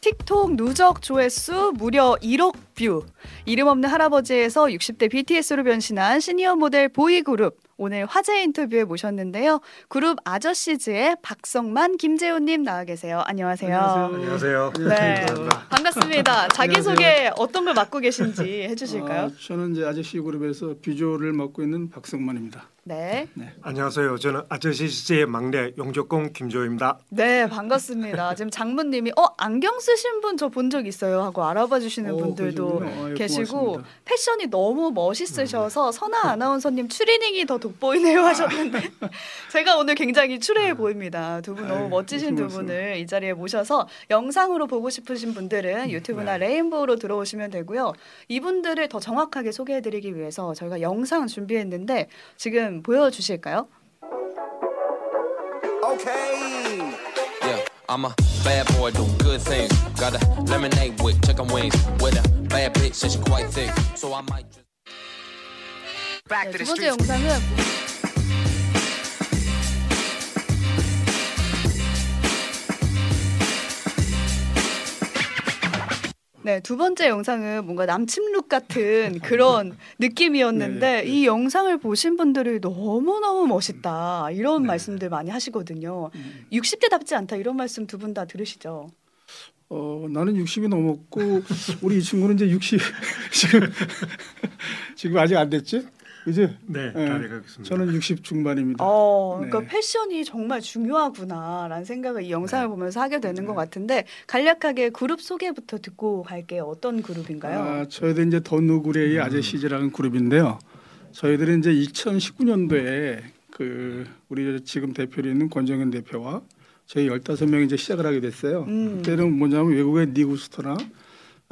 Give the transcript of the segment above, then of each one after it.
틱톡 누적 조회수 무려 1억 view. 이름 없는 할아버지에서 60대 BTS로 변신한 시니어 모델 보이그룹. 오늘 화제 인터뷰에 모셨는데요. 그룹 아저씨즈의 박성만, 김재우님 나와 계세요. 안녕하세요. 안녕하세요. 네, 반갑습니다. 자기소개 어떤 걸 맡고 계신지 해주실까요? 아, 저는 이제 아저씨즈 그룹에서 비주얼을 맡고 있는 박성만입니다. 네. 안녕하세요. 저는 아저씨즈의 막내 용적공 김재우입니다. 네, 반갑습니다. 지금 장모님이 어 안경 쓰신 분 저 본 적 있어요 하고 알아봐 주시는 어, 분들도 그러시군요. 아유, 계시고 고맙습니다. 패션이 너무 멋있으셔서 선아 아나운서님 추리닝이 더 돋보이네요 하셨는데 제가 오늘 굉장히 추레해 보입니다. 두 분 너무 아유, 멋지신 두 분을 이 자리에 모셔서 영상으로 보고 싶으신 분들은 유튜브나 레인보우로 들어오시면 되고요. 이분들을 더 정확하게 소개해 드리기 위해서 저희가 영상 준비했는데 지금 보여 주실까요? Okay. Yeah, I'm a bad boy doing good things. Got a lemonade with chicken wings. With a bad bitch and she quite thick. So I might just. Back 네, 두 번째 영상은 네, 두 번째 영상은 뭔가 남침룩 같은 그런 느낌이었는데 네, 네. 이 영상을 보신 분들이 너무너무 멋있다. 이런 말씀들 많이 하시거든요. 60대답지 않다. 이런 말씀 두 분 다 들으시죠? 어, 나는 60이 넘었고 우리 이 친구는 이제 60 지금 지금 아직 안 됐지? 그지? 네, 돼가겠습니다. 저는 60 중반입니다. 어, 그러니까 네. 패션이 정말 중요하구나라는 생각을 이 영상을 네. 보면서 하게 되는 것 같은데 간략하게 그룹 소개부터 듣고 갈게요. 어떤 그룹인가요? 아, 저희들 이제 더누구레의 아저씨즈라는 그룹인데요. 저희들은 이제 2019년도에 그 우리 지금 대표로 있는 권정현 대표와 저희 15명이 이제 시작을 하게 됐어요. 음. 그때는 뭐냐면 외국의 니구스터나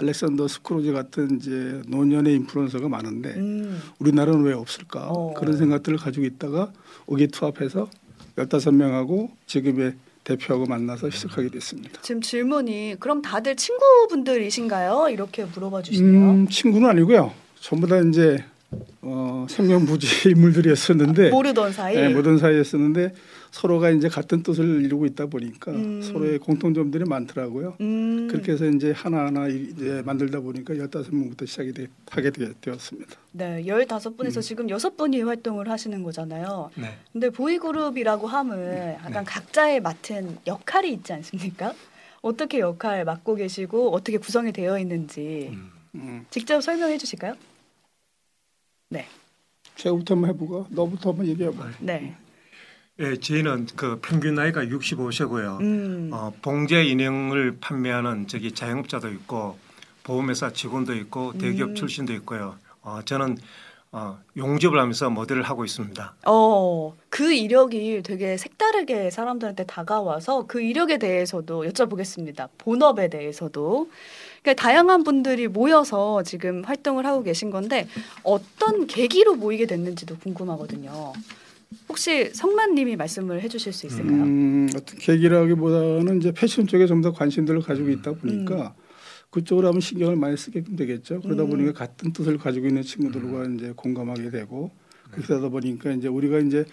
알렉산더 스크로지 같은 이제 노년의 인플루언서가 많은데 음, 우리나라는 왜 없을까 어. 그런 생각들을 가지고 있다가 의기투합해서 15명하고 지금의 대표하고 만나서 시작하게 됐습니다. 지금 질문이 그럼 다들 친구분들이신가요? 이렇게 물어봐 주시네요. 음, 친구는 아니고요. 전부 다 이제 어, 생명부지 인물들이었었는데 모르던 사이. 네, 모든 사이였었는데 서로가 이제 같은 뜻을 이루고 있다 보니까 음. 서로의 공통점들이 많더라고요. 음, 그렇게 해서 이제 하나하나 이제 만들다 보니까 15명부터 시작이 되, 하게 되, 되었습니다. 네, 15분에서 음. 지금 6분이 활동을 하시는 거잖아요. 네. 근데 보이그룹이라고 함은 약간 각자의 맡은 역할이 있지 않습니까? 어떻게 역할 맡고 계시고 어떻게 구성이 되어 있는지 음. 음. 직접 설명해 주실까요? 네. 제가부터 한번 해보고 너부터 한번 얘기해봐. 네. 예, 저희는 그 평균 나이가 65세고요. 음. 어, 봉제 인형을 판매하는 저기 자영업자도 있고 보험회사 직원도 있고 대기업 음. 출신도 있고요. 어, 저는 어, 용접을 하면서 모델을 하고 있습니다. 어, 그 이력이 되게 색다르게 사람들한테 다가와서 그 이력에 대해서도 여쭤보겠습니다. 본업에 대해서도. 그러니까 다양한 분들이 모여서 지금 활동을 하고 계신 건데 어떤 계기로 모이게 됐는지도 궁금하거든요. 혹시 성만님이 말씀을 해주실 수 있을까요? 음, 어떤 계기라기보다는 이제 패션 쪽에 좀 더 관심들을 가지고 있다 보니까 그쪽으로 하면 신경을 많이 쓰게 되겠죠. 그러다 음. 보니까 같은 뜻을 가지고 있는 친구들과 이제 공감하게 되고 그렇게 하다 보니까 이제 우리가 이제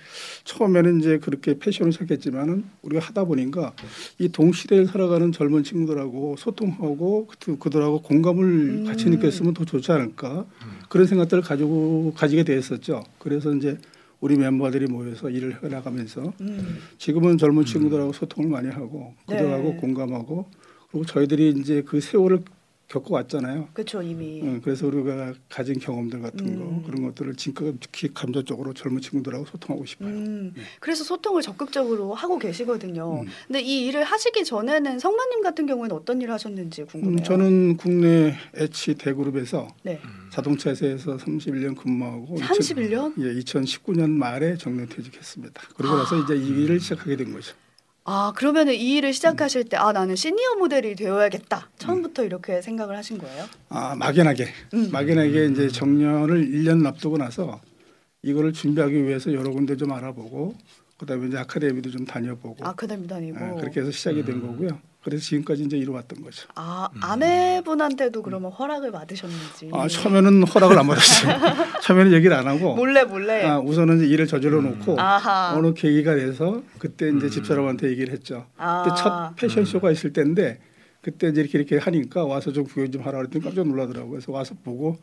처음에는 이제 그렇게 패션을 찾겠지만은 우리가 하다 보니까 이 동시대를 살아가는 젊은 친구들하고 소통하고 그- 그들하고 공감을 음. 같이 느꼈으면 더 좋지 않을까 그런 생각들을 가지고 가지게 됐었죠. 그래서 이제 우리 멤버들이 모여서 일을 해 나가면서 음. 지금은 젊은 친구들하고 소통을 많이 하고 그들하고 네. 공감하고 그리고 저희들이 이제 그 세월을 겪어왔잖아요. 그렇죠 이미. 응, 그래서 우리가 가진 경험들 같은 음. 거 그런 것들을 지극히 감정적으로 젊은 친구들하고 소통하고 싶어요. 음, 그래서 소통을 적극적으로 하고 계시거든요. 음. 근데 이 일을 하시기 전에는 성만님 같은 경우에는 어떤 일을 하셨는지 궁금해요. 음, 저는 국내 H 대그룹에서 네. 자동차 회사에서 31년 근무하고 31년? 예, 2019년 말에 정년퇴직했습니다. 그러고 나서 이제 이 일을 시작하게 된 거죠. 아 그러면은 이 일을 시작하실 때 아 나는 시니어 모델이 되어야겠다. 처음부터 이렇게 생각을 하신 거예요? 아 막연하게. 음. 막연하게 이제 정년을 1년 앞두고 나서 이거를 준비하기 위해서 여러 군데 좀 알아보고 그다음에 이제 아카데미도 좀 다녀보고. 아카데미 다니고. 아, 그렇게 해서 시작이 된 거고요. 그래서 지금까지 이제 이루어왔던 거죠. 아 아내분한테도 그러면 허락을 받으셨는지 아 처음에는 허락을 안 받았어요. 처음에는 얘기를 안 하고 몰래 몰래 아, 우선은 이제 일을 저질러 놓고 아하 어느 계기가 돼서 그때 이제 집사람한테 얘기를 했죠. 아. 그때 첫 패션쇼가 있을 때인데 그때 이제 이렇게 이렇게 하니까 와서 좀 구경 좀 하라 그랬더니 깜짝 놀라더라고요. 그래서 와서 보고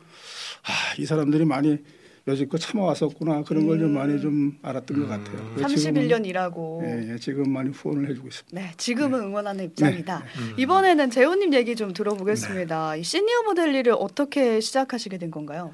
아, 이 사람들이 많이 여지껏 참아왔었구나 그런 걸좀 음. 많이 좀 알았던 것 같아요. 그래서 지금은- 31년 일하고 예, 예, 지금 많이 후원을 해주고 있습니다. 네, 지금은 응원하는 입장이다. 음. 이번에는 재훈님 얘기 좀 들어보겠습니다. 이 시니어 모델 일을 어떻게 시작하시게 된 건가요?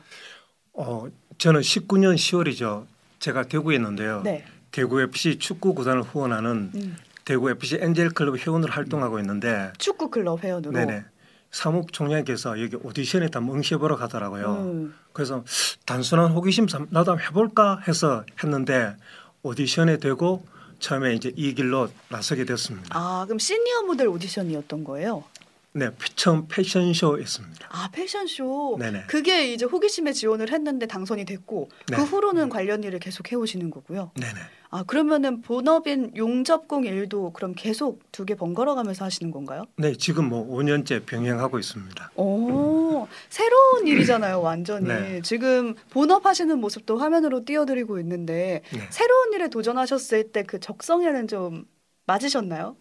어, 저는 19년 10월이죠. 제가 대구에 있는데요. 네. 대구 FC 축구 구단을 후원하는 음, 대구 FC 엔젤 클럽 회원으로 활동하고 있는데 축구 클럽 회원으로. 네네. 사무국 총장께서 여기 오디션에 다 응시해보러 가더라고요. 음, 그래서 단순한 호기심 삼- 나도 한번 해볼까 해서 했는데 오디션에 되고 처음에 이제 이 길로 나서게 됐습니다. 아, 그럼 시니어 모델 오디션이었던 거예요? 네, 처음 패션쇼였습니다. 아, 패션쇼. 네네. 그게 이제 호기심에 지원을 했는데 당선이 됐고 네. 그 후로는 관련 일을 계속 해오시는 거고요. 네네. 아, 그러면은 본업인 용접공 일도 그럼 계속 두 개 번갈아 가면서 하시는 건가요? 네, 지금 뭐 5년째 병행하고 있습니다. 오, 새로운 일이잖아요, 완전히. 네. 지금 본업 하시는 모습도 화면으로 띄워드리고 있는데 네. 새로운 일에 도전하셨을 때 그 적성에는 좀 맞으셨나요?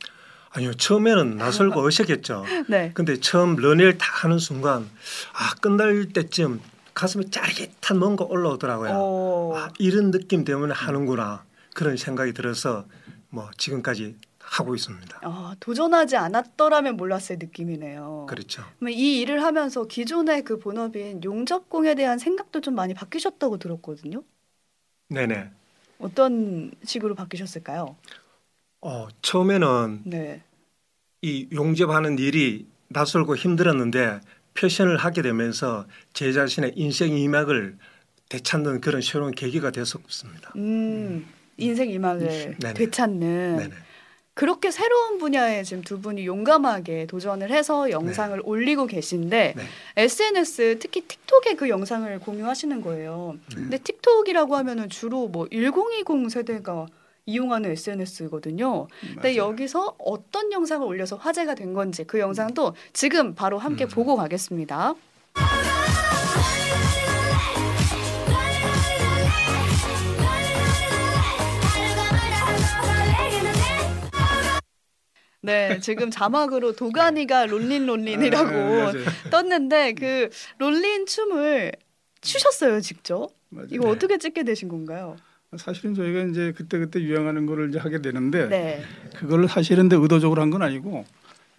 아니요, 처음에는 낯설고 어색했죠. 네. 근데 처음 런을 딱 하는 순간 아 끝날 때쯤 가슴에 짜릿한 뭔가 올라오더라고요. 어, 아, 이런 느낌 때문에 하는구나 그런 생각이 들어서 뭐 지금까지 하고 있습니다. 아, 도전하지 않았더라면 몰랐을 느낌이네요. 그렇죠. 이 일을 하면서 기존의 그 본업인 용접공에 대한 생각도 좀 많이 바뀌셨다고 들었거든요. 네네. 어떤 식으로 바뀌셨을까요? 어, 처음에는 네. 이 용접하는 일이 낯설고 힘들었는데 패션을 하게 되면서 제 자신의 인생 이막을 되찾는 그런 새로운 계기가 됐었습니다. 음, 인생 이막을 네네. 되찾는 네네. 그렇게 새로운 분야에 지금 두 분이 용감하게 도전을 해서 영상을 올리고 계신데 네. SNS 특히 틱톡에 그 영상을 공유하시는 거예요. 네. 근데 틱톡이라고 하면은 주로 뭐 1020 세대가 이용하는 SNS거든요. 근데 맞아요. 여기서 어떤 영상을 올려서 화제가 된 건지 그 영상도 지금 바로 함께 음. 보고 가겠습니다. 네, 지금 자막으로 도가니가 롤린 롤린이라고 아, 맞아요. 떴는데 그 롤린 춤을 추셨어요, 직접? 맞아요. 이거 네. 어떻게 찍게 되신 건가요? 사실은 저희가 이제 그때 그때 유행하는 거를 이제 하게 되는데 네. 그걸 사실은 의도적으로 한 건 아니고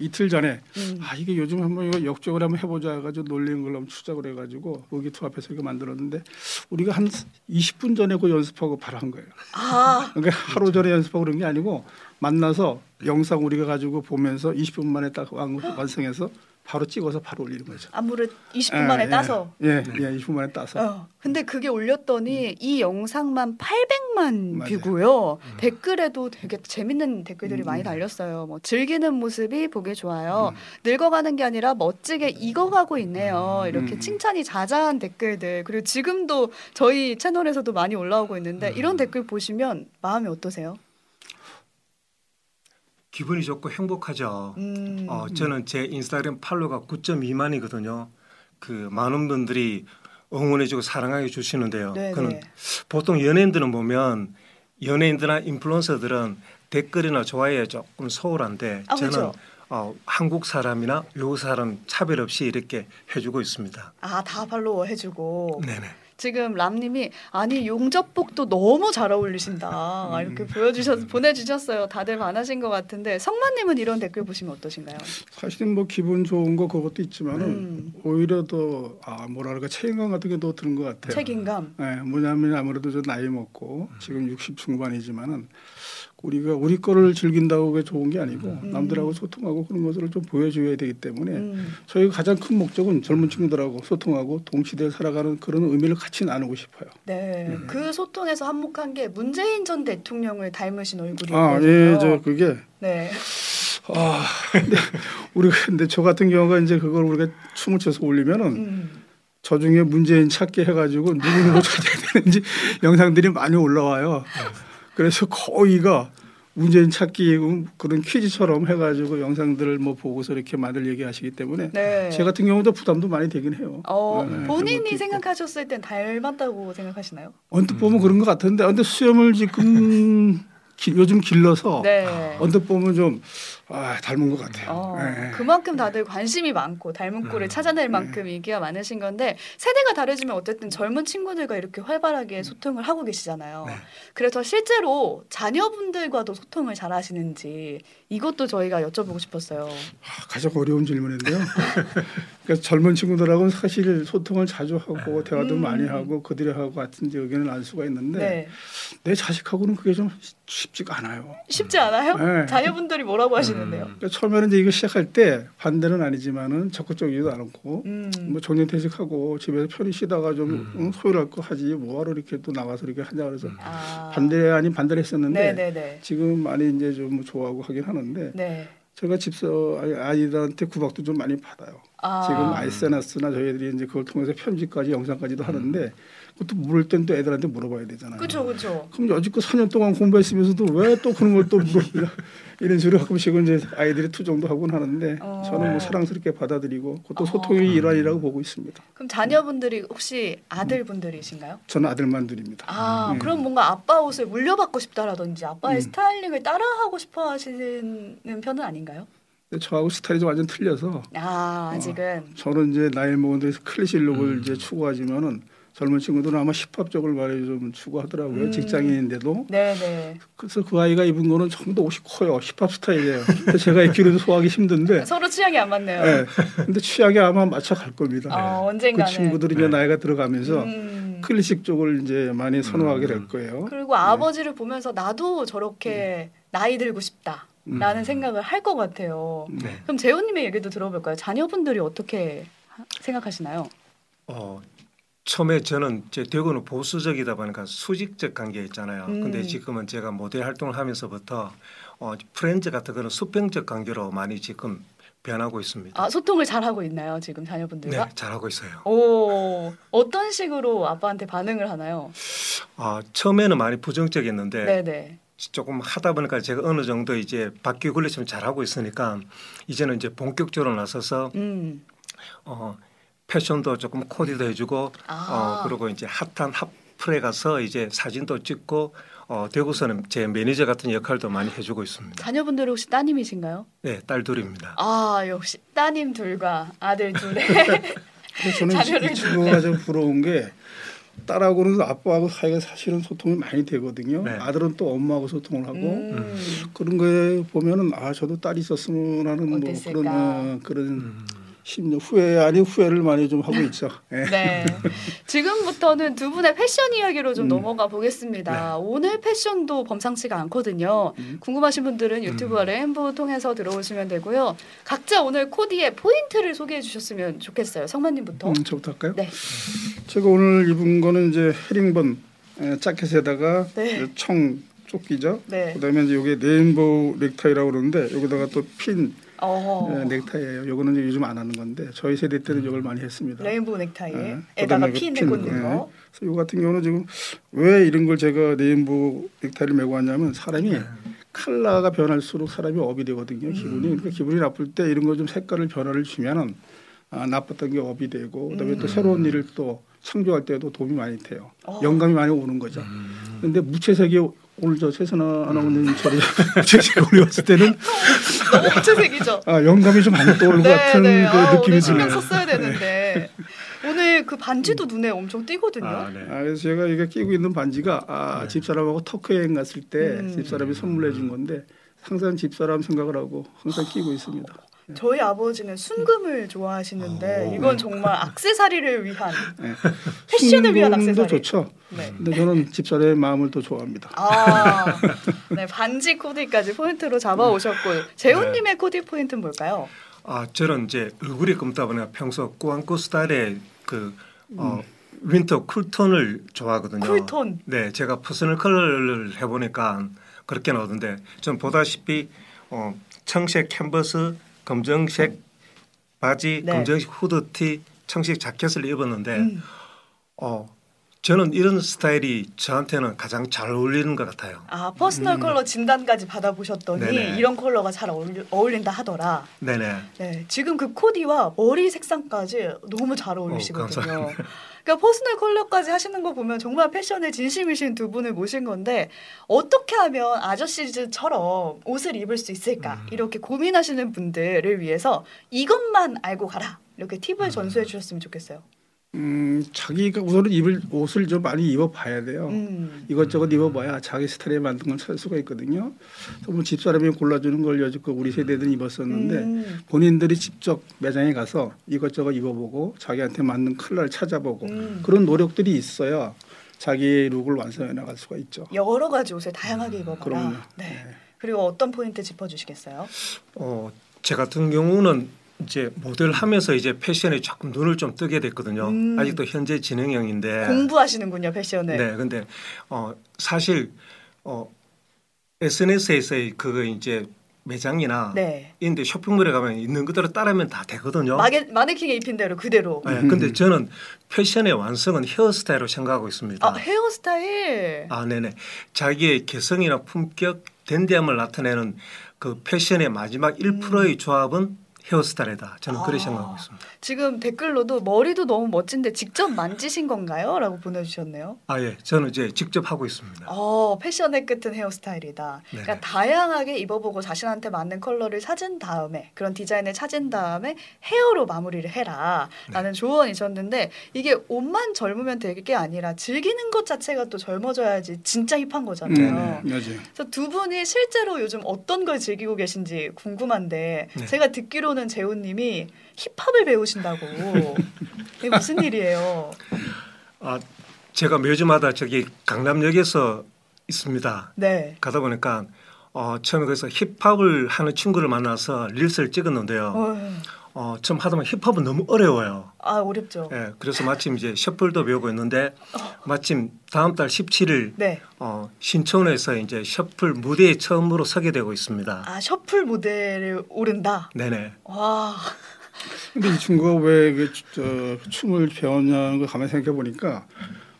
이틀 전에 음. 아 이게 요즘 한번 이거 역적으로 한번 해보자 해가지고 놀리는 걸 한번 추작을 해가지고 의기투 앞에서 이거 만들었는데 우리가 한 20분 전에 그 연습하고 바로 한 거예요. 아, 그러니까 하루 전에 연습하고 그런 게 아니고 만나서 영상 우리가 가지고 보면서 20분 만에 딱 완- 완성해서 바로 찍어서 바로 올리는 거죠. 안무를 20분 만에 예, 따서. 예, 예, 20분 만에 따서. 어, 근데 그게 올렸더니 이 영상만 800만 음. 맞아요. 뷰고요. 댓글에도 되게 재밌는 댓글들이 음, 많이 음. 달렸어요. 뭐 즐기는 모습이 보기 좋아요. 늙어가는 게 아니라 멋지게 익어가고 있네요. 이렇게 음. 칭찬이 자자한 댓글들. 그리고 지금도 저희 채널에서도 많이 올라오고 있는데 이런 댓글 보시면 마음이 어떠세요? 기분이 좋고 행복하죠. 음. 어, 저는 제 인스타그램 팔로가 9.2만이거든요. 그 많은 분들이 응원해주고 사랑해 주시는데요. 네, 그는 네. 보통 연예인들은 보면 연예인들이나 인플루언서들은 댓글이나 좋아요에 조금 소홀한데 아, 저는 그렇죠. 어, 한국 사람이나 외국 사람 차별 없이 이렇게 해주고 있습니다. 아, 다 팔로워 해주고. 네네. 지금 람님이 아니 용접복도 너무 잘 어울리신다 음. 이렇게 보여주셔 보내주셨어요. 다들 반하신 것 같은데 성만님은 이런 댓글 보시면 어떠신가요? 사실은 뭐 기분 좋은 거 그것도 있지만은 음. 오히려 더아 뭐랄까 책임감 같은 게 더 드는 것 같아요. 책임감. 예, 뭐냐면 아무래도 저 나이 먹고 지금 60 중반이지만은 우리가 우리 거를 즐긴다고 그게 좋은 게 아니고 음. 남들하고 소통하고 그런 것을 좀 보여줘야 되기 때문에 음. 저희가 가장 큰 목적은 젊은 친구들하고 소통하고 동시대에 살아가는 그런 의미를 같이 나누고 싶어요. 네, 그 소통에서 한몫한 게 문재인 전 대통령을 닮으신 얼굴이거든요. 아, 예, 저 그게 네, 아, 근데 우리가 근데 저 같은 경우가 이제 그걸 우리가 춤을 춰서 올리면은 음. 저 중에 문재인 찾기 해가지고 누구 누구 찾아야 되는지 영상들이 많이 올라와요. 그래서 거의가 문재인 찾기 그런 퀴즈처럼 해가지고 영상들을 뭐 보고서 이렇게 말을 얘기하시기 때문에 네. 제 같은 경우도 부담도 많이 되긴 해요. 어, 네, 본인이. 생각하셨을 땐 닮았다고 생각하시나요? 언뜻 보면 그런 것 같은데, 근데 수염을 지금 기- 요즘 길러서 네. 언뜻 보면 좀 아, 닮은 것 같아요. 어, 예. 그만큼 다들 관심이 많고 닮은 꼴을 음. 찾아낼 만큼 인기가 많으신 건데 세대가 다르지만 어쨌든 젊은 친구들과 이렇게 활발하게 소통을 하고 계시잖아요. 네. 그래서 실제로 자녀분들과도 소통을 잘 하시는지 이것도 저희가 여쭤보고 싶었어요. 아, 가장 어려운 질문인데요. 그러니까 젊은 친구들하고는 사실 소통을 자주 하고 대화도 음. 많이 하고 그들하고 같은 이제 의견을 알 수가 있는데 네. 내 자식하고는 그게 좀 쉽지가 않아요. 쉽지 않아요? 네. 자녀분들이 뭐라고 하시는 데요? 음. 그러니까 처음에는 이제 이거 시작할 때 반대는 아니지만은 적극적이지도 않고 음. 뭐 정년퇴직하고 집에서 편히 쉬다가 좀 음. 응, 소일할 거 하지 뭐하러 이렇게 또 나가서 이렇게 하냐 그래서 아. 반대 아닌 반대를 했었는데 네네네. 지금 많이 이제 좀 좋아하고 하긴 하는데 네. 제가 집서 아이- 아이들한테 구박도 좀 많이 받아요. 아. 지금 아이세나스나 저희들이 이제 그걸 통해서 편집까지 영상까지도 하는데 그것도 물을 땐 또 애들한테 물어봐야 되잖아요. 그렇죠, 그렇죠. 그럼 여지껏 4년 동안 공부했으면서도 왜 또 그런 걸 또 물어보냐 이런 식으로 가끔씩은 이제 아이들이 투정도 하곤 하는데 어. 저는 뭐 사랑스럽게 받아들이고 그것도 어. 소통의 일환이라고 보고 있습니다. 그럼 자녀분들이 혹시 아들분들이신가요? 저는 아들만 둘입니다. 아, 음. 그럼 뭔가 아빠 옷을 물려받고 싶다라든지 아빠의 음. 스타일링을 따라하고 싶어 하시는 편은 아닌가요? 저하고 스타일이 좀 완전 틀려서 아, 아직은. 저는 이제 나이 먹은 데서 클래식 look을 음. 이제 추구하지만은 젊은 친구들은 아마 힙합 쪽을 많이 좀 추구하더라고요. 음. 직장인인데도 네네. 그래서 그 아이가 입은 거는 전부 다 옷이 커요. 힙합 스타일이에요. 제가 입기로도 소화하기 힘든데. 서로 취향이 안 맞네요. 예. 근데 취향이 아마 맞춰 갈 겁니다. 어, 그 언젠가는. 친구들이 이제 네. 나이가 들어가면서 음. 클래식 쪽을 이제 많이 선호하게 될 음. 거예요. 그리고 아버지를 보면서 나도 저렇게 나이 들고 싶다. 라는 음. 생각을 할 것 같아요. 네. 그럼 재우님의 얘기도 들어볼까요? 자녀분들이 어떻게 하- 생각하시나요? 어, 처음에 저는 제 대구는 보수적이다 보니까 수직적 관계 있잖아요. 음. 근데 지금은 제가 모델 활동을 하면서부터 어, 프렌즈 같은 그런 수평적 관계로 많이 지금 변하고 있습니다. 아 소통을 잘 하고 있나요 지금 자녀분들과? 네, 잘하고 있어요. 오 어떤 식으로 아빠한테 반응을 하나요? 아, 처음에는 많이 부정적이었는데 네네. 조금 하다 보니까 제가 어느 정도 이제 바퀴 굴리처럼 잘하고 있으니까 이제는 이제 본격적으로 나서서 음. 어, 패션도 조금 코디도 해주고 아. 어, 그리고 이제 핫한 핫플에 가서 이제 사진도 찍고 어, 대구서는 제 매니저 같은 역할도 많이 해주고 있습니다. 자녀분들이 혹시 따님이신가요? 네, 딸 둘입니다. 아 역시 따님 둘과 아들 둘의 그래서 저는 자녀를 이 친구가 좀 부러운 게 딸하고는 아빠하고 사이가 사실은 소통이 많이 되거든요. 네. 아들은 또 엄마하고 소통을 하고 음. 그런 거에 보면은 아 저도 딸이 있었으면 하는 뭐? 그런 어, 그런 음. 심리 후회 아닌 후회를 많이 좀 하고 있죠. 예. 네. 지금부터는 두 분의 패션 이야기로 좀 음. 넘어가 보겠습니다. 오늘 패션도 범상치가 않거든요. 음. 궁금하신 분들은 유튜브와 레인보우 통해서 들어오시면 되고요. 각자 오늘 코디의 포인트를 소개해 주셨으면 좋겠어요. 성만님부터. 음, 저부터 할까요? 네. 제가 오늘 입은 거는 이제 헤링번 에, 자켓에다가 네. 청 조끼죠. 네. 그다음에 이제 이게 네임보우 넥타이라고 그러는데 여기다가 또 핀 어. 넥타이예요. 요거는 이제 요즘 안 하는 건데 저희 세대 때는 이걸 많이 했습니다. rainbow 넥타이에 네. 핀, 꽂는 네. 거. 그래서 요 같은 경우는 지금 왜 이런 걸 제가 네임보우 넥타이를 메고 왔냐면 사람이 컬러가 변할수록 사람이 up이 되거든요. 기분이 그러니까 기분이 나쁠 때 이런 거좀 색깔을 변화를 주면은 아, 나빴던 게 up이 되고 그다음에 또 새로운 일을 또 창조할 때도 도움이 많이 돼요. 어. 영감이 많이 오는 거죠. 근데 무채색이 오늘 저 최선아 아나운서님처럼 무채색 올려왔을 때는 너무 구체색이죠. 아, 영감이 좀안 떠오를 것 같은 네. 그 아, 느낌이 오늘 신경 드네요. 썼어야 되는데 오늘 그 반지도 눈에 엄청 띄거든요. 아, 네. 아, 그래서 제가 이게 끼고 있는 반지가 아, 네. 집사람하고 터크 여행 갔을 때 음. 집사람이 선물해 준 건데 항상 집사람 생각을 하고 항상 끼고 있습니다. 저희 아버지는 순금을 좋아하시는데 오. 이건 정말 악세사리를 위한 네. 패션을 위한 악세사리. 좋죠. 네. 근데 저는 집사람의 마음을 더 좋아합니다. 아, 네 반지 코디까지 포인트로 잡아오셨고 재우님의 코디 포인트는 뭘까요? 아, 저는 이제 얼굴이 검다 보니까 평소 꾸안꾸 스타일의 그 어, winter cool tone을 좋아하거든요. cool tone. 네, 제가 personal color를 해보니까 그렇게 나오던데 전 보다시피 어, 청색 캔버스, 검정색 바지, 네. 검정색 후드티, 청색 자켓을 입었는데 음. 어, 저는 이런 스타일이 저한테는 가장 잘 어울리는 것 같아요. 아 personal color 진단까지 받아보셨더니 음. 네네. 이런 컬러가 잘 어울리, 어울린다 하더라. 네네. 네, 지금 그 코디와 머리 색상까지 너무 잘 어울리시거든요. 어, 감사합니다. 그러니까 personal color까지 하시는 거 보면 정말 패션에 진심이신 두 분을 모신 건데 어떻게 하면 아저씨즈처럼 옷을 입을 수 있을까 음. 이렇게 고민하시는 분들을 위해서 이것만 알고 가라 이렇게 팁을 음. 전수해 주셨으면 좋겠어요. 음, 자기가 우선은 입을 옷을 좀 많이 입어봐야 돼요. 음. 이것저것 입어봐야 자기 스타일에 맞는 걸 찾을 수가 있거든요. 뭐 집사람이 골라주는 걸 여지껏 우리 세대들은 입었었는데 음. 본인들이 직접 매장에 가서 이것저것 입어보고 자기한테 맞는 컬러를 찾아보고 음. 그런 노력들이 있어야 자기의 look을 완성해 나갈 수가 있죠. 여러 가지 옷을 다양하게 입어봐라. 그럼요. 네. 네. 그리고 어떤 포인트 짚어주시겠어요? 어, 제 같은 경우는 이제 모델 하면서 이제 패션에 조금 눈을 좀 뜨게 됐거든요. 음. 아직도 현재 진행형인데. 공부하시는군요 패션을. 네, 근데 어 사실 어 SNS에서의 그거 이제 매장이나 네. 인데 쇼핑몰에 가면 있는 그대로 따르면 다 되거든요. 마게, 마네킹에 입힌 대로 그대로. 네, 근데 저는 패션의 완성은 헤어스타일로 생각하고 있습니다. 아 헤어스타일. 아, 네네. 자기의 개성이나 품격, 댄디함을 나타내는 그 패션의 마지막 1%의 조합은 헤어스타일이다. 저는 그렇게 아. 생각하고 있습니다. 지금 댓글로도 머리도 너무 멋진데 직접 만지신 건가요? 라고 보내주셨네요. 아, 예. 저는 이제 직접 하고 있습니다. 어, 패션의 끝은 헤어스타일이다. 네네. 그러니까 다양하게 입어보고 자신한테 맞는 컬러를 찾은 다음에 그런 디자인을 찾은 다음에 헤어로 마무리를 해라. 네. 라는 조언이셨는데 이게 옷만 젊으면 될 게 아니라 즐기는 것 자체가 또 젊어져야지 진짜 힙한 거잖아요. 네, 맞아요. 그래서 두 분이 실제로 요즘 어떤 걸 즐기고 계신지 궁금한데 네. 제가 듣기로는 재우님이 힙합을 배우신다고 이게 무슨 일이에요? 아, 제가 매주마다 저기 강남역에서 있습니다. 네. 가다 보니까 어, 처음에 그래서 힙합을 하는 친구를 만나서 릴스를 찍었는데요. 어, 어, 처음 하다 보면 힙합은 너무 어려워요. 아 어렵죠. 예, 그래서 마침 이제 셔플도 배우고 있는데 마침 다음 달 17일 네. 어, 신촌에서 이제 셔플 무대에 처음으로 서게 되고 있습니다. 아 셔플 모델을 오른다. 네네. 와. 근데 이 친구가 왜 그, 저, 춤을 배웠냐는 걸 가만히 생각해 보니까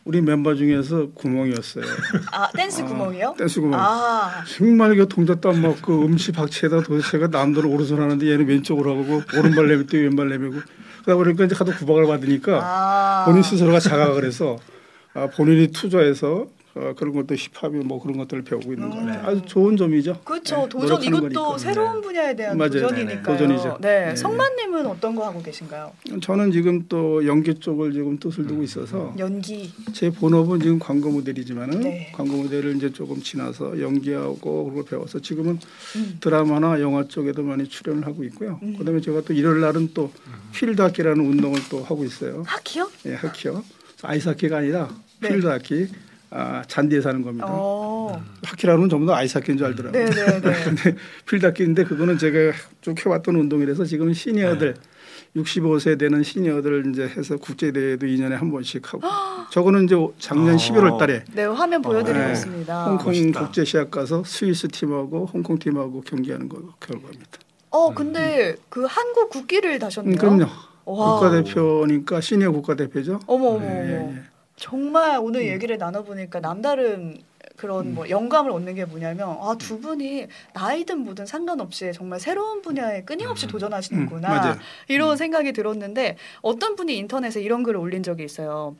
우리 멤버 중에서 구멍이었어요. 아 댄스 아, 구멍이요? 댄스 구멍. 아. 정말 그 동작 도 안 맞고 음치 박치에다 도대체가 남들은 오른손 하는데 얘는 왼쪽으로 하고 오른발 내밀 때 왼발 내밀고 그러다 보니까 이제 하도 구박을 받으니까 아. 본인 스스로가 자각을 해서 아, 본인이 투자해서 어, 그런 것도 힙합이 뭐 그런 것들을 배우고 있는 거 음. 같아요. 아주 좋은 점이죠. 그렇죠. 네, 도전 이것도 거니까. 새로운 분야에 대한 맞아요. 도전이니까요. 도전이죠. 네. 네. 성만님은 어떤 거 하고 계신가요? 저는 지금 또 연기 쪽을 지금 뜻을 두고 있어서 연기. 제 본업은 지금 광고 모델이지만은 네. 광고 모델을 이제 조금 지나서 연기하고 그걸 배워서 지금은 음. 드라마나 영화 쪽에도 많이 출연을 하고 있고요. 음. 그다음에 제가 또 일요일 날은 또 필드 하키라는 운동을 또 하고 있어요. 하키요? 예, 하키요. 아이스하키가 아니라 네. 필드 하키. 아, 잔디에서 하는 겁니다. 어. 하키라는 건 전부 다 아이스 하키인 줄 알더라고요. 네, 네, 네. 근데 필드 하키인데 그거는 제가 쭉 해왔던 운동이라서 지금 시니어들 65세 되는 시니어들 이제 해서 국제 대회도 2년에 한 번씩 하고 저거는 이제 작년 어. 11월 달에 네, 화면 보여드리고 네. 있습니다. 홍콩 멋있다. 국제 시합 가서 스위스 팀하고 홍콩 팀하고 경기하는 거 결과입니다. 어, 근데 그 한국 국기를 다셨네요. 음, 그럼요. 와. 국가대표니까 시니어 국가대표죠. 어머 어머 예, 어머. 예. 정말 오늘 음. 얘기를 나눠보니까 남다른 그런 뭐 영감을 얻는 게 뭐냐면 아 두 분이 나이든 뭐든 상관없이 정말 새로운 분야에 끊임없이 도전하시는구나 음. 이런 생각이 들었는데 어떤 분이 인터넷에 이런 글을 올린 적이 있어요.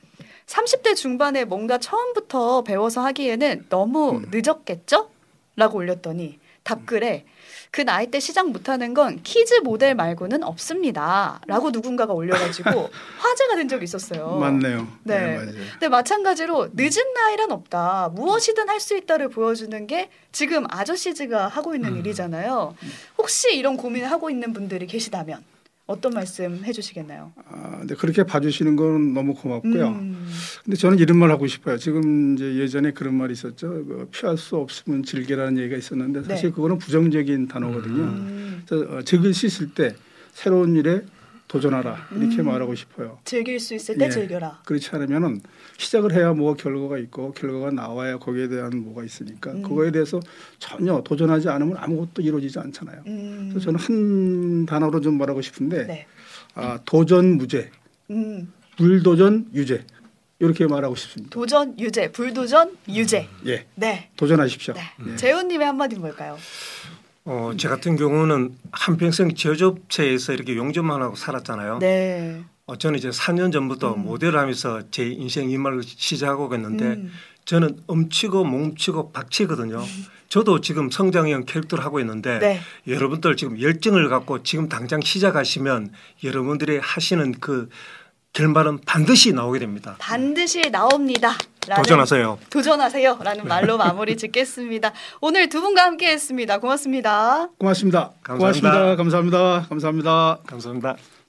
30대 중반에 뭔가 처음부터 배워서 하기에는 너무 음. 늦었겠죠? 라고 올렸더니 답글에 그 나이 때 시작 못하는 건 kids 모델 말고는 없습니다. 라고 누군가가 올려가지고 화제가 된 적이 있었어요. 맞네요. 네. 네. 근데 마찬가지로 늦은 나이란 없다. 무엇이든 할 수 있다를 보여주는 게 지금 아저씨즈가 하고 있는 음. 일이잖아요. 혹시 이런 고민을 하고 있는 분들이 계시다면 어떤 말씀 해주시겠나요? 아, 근데 그렇게 봐주시는 건 너무 고맙고요. 음. 근데 저는 이런 말 하고 싶어요. 지금 이제 예전에 그런 말이 있었죠. 그 피할 수 없으면 즐기라는 얘기가 있었는데 사실 네. 그거는 부정적인 단어거든요. 음. 그래서 어, 즐길 수 있을 때 새로운 일에 도전하라 이렇게 음. 말하고 싶어요. 즐길 수 있을 때 예. 즐겨라. 그렇지 않으면은 시작을 해야 뭐가 결과가 있고 결과가 나와야 거기에 대한 뭐가 있으니까 음. 그거에 대해서 전혀 도전하지 않으면 아무것도 이루어지지 않잖아요. 음. 그래서 저는 한 단어로 좀 말하고 싶은데 네. 아, 도전 무죄, 음. 불도전 유죄 이렇게 말하고 싶습니다. 도전 유죄, 불도전 유죄. 예, 네. 도전하십시오. 네. 예. 재훈님의 한마디는 뭘까요? 어, 제 같은 경우는 한평생 제조업체에서 이렇게 용접만 하고 살았잖아요. 네. 어, 저는 이제 4년 전부터 음. 모델을 하면서 제 인생 이말을 시작하고 있는데 음. 저는 엄치고 몸치고 박치거든요. 저도 지금 성장형 캐릭터를 하고 있는데 네. 여러분들 지금 열정을 갖고 지금 당장 시작하시면 여러분들이 하시는 그 결말은 반드시 나오게 됩니다. 반드시 나옵니다. 라는 도전하세요. 도전하세요. 라는 말로 마무리 짓겠습니다. 오늘 두 분과 함께 했습니다. 고맙습니다. 고맙습니다. 감사합니다. 고맙습니다. 감사합니다. 감사합니다. 감사합니다.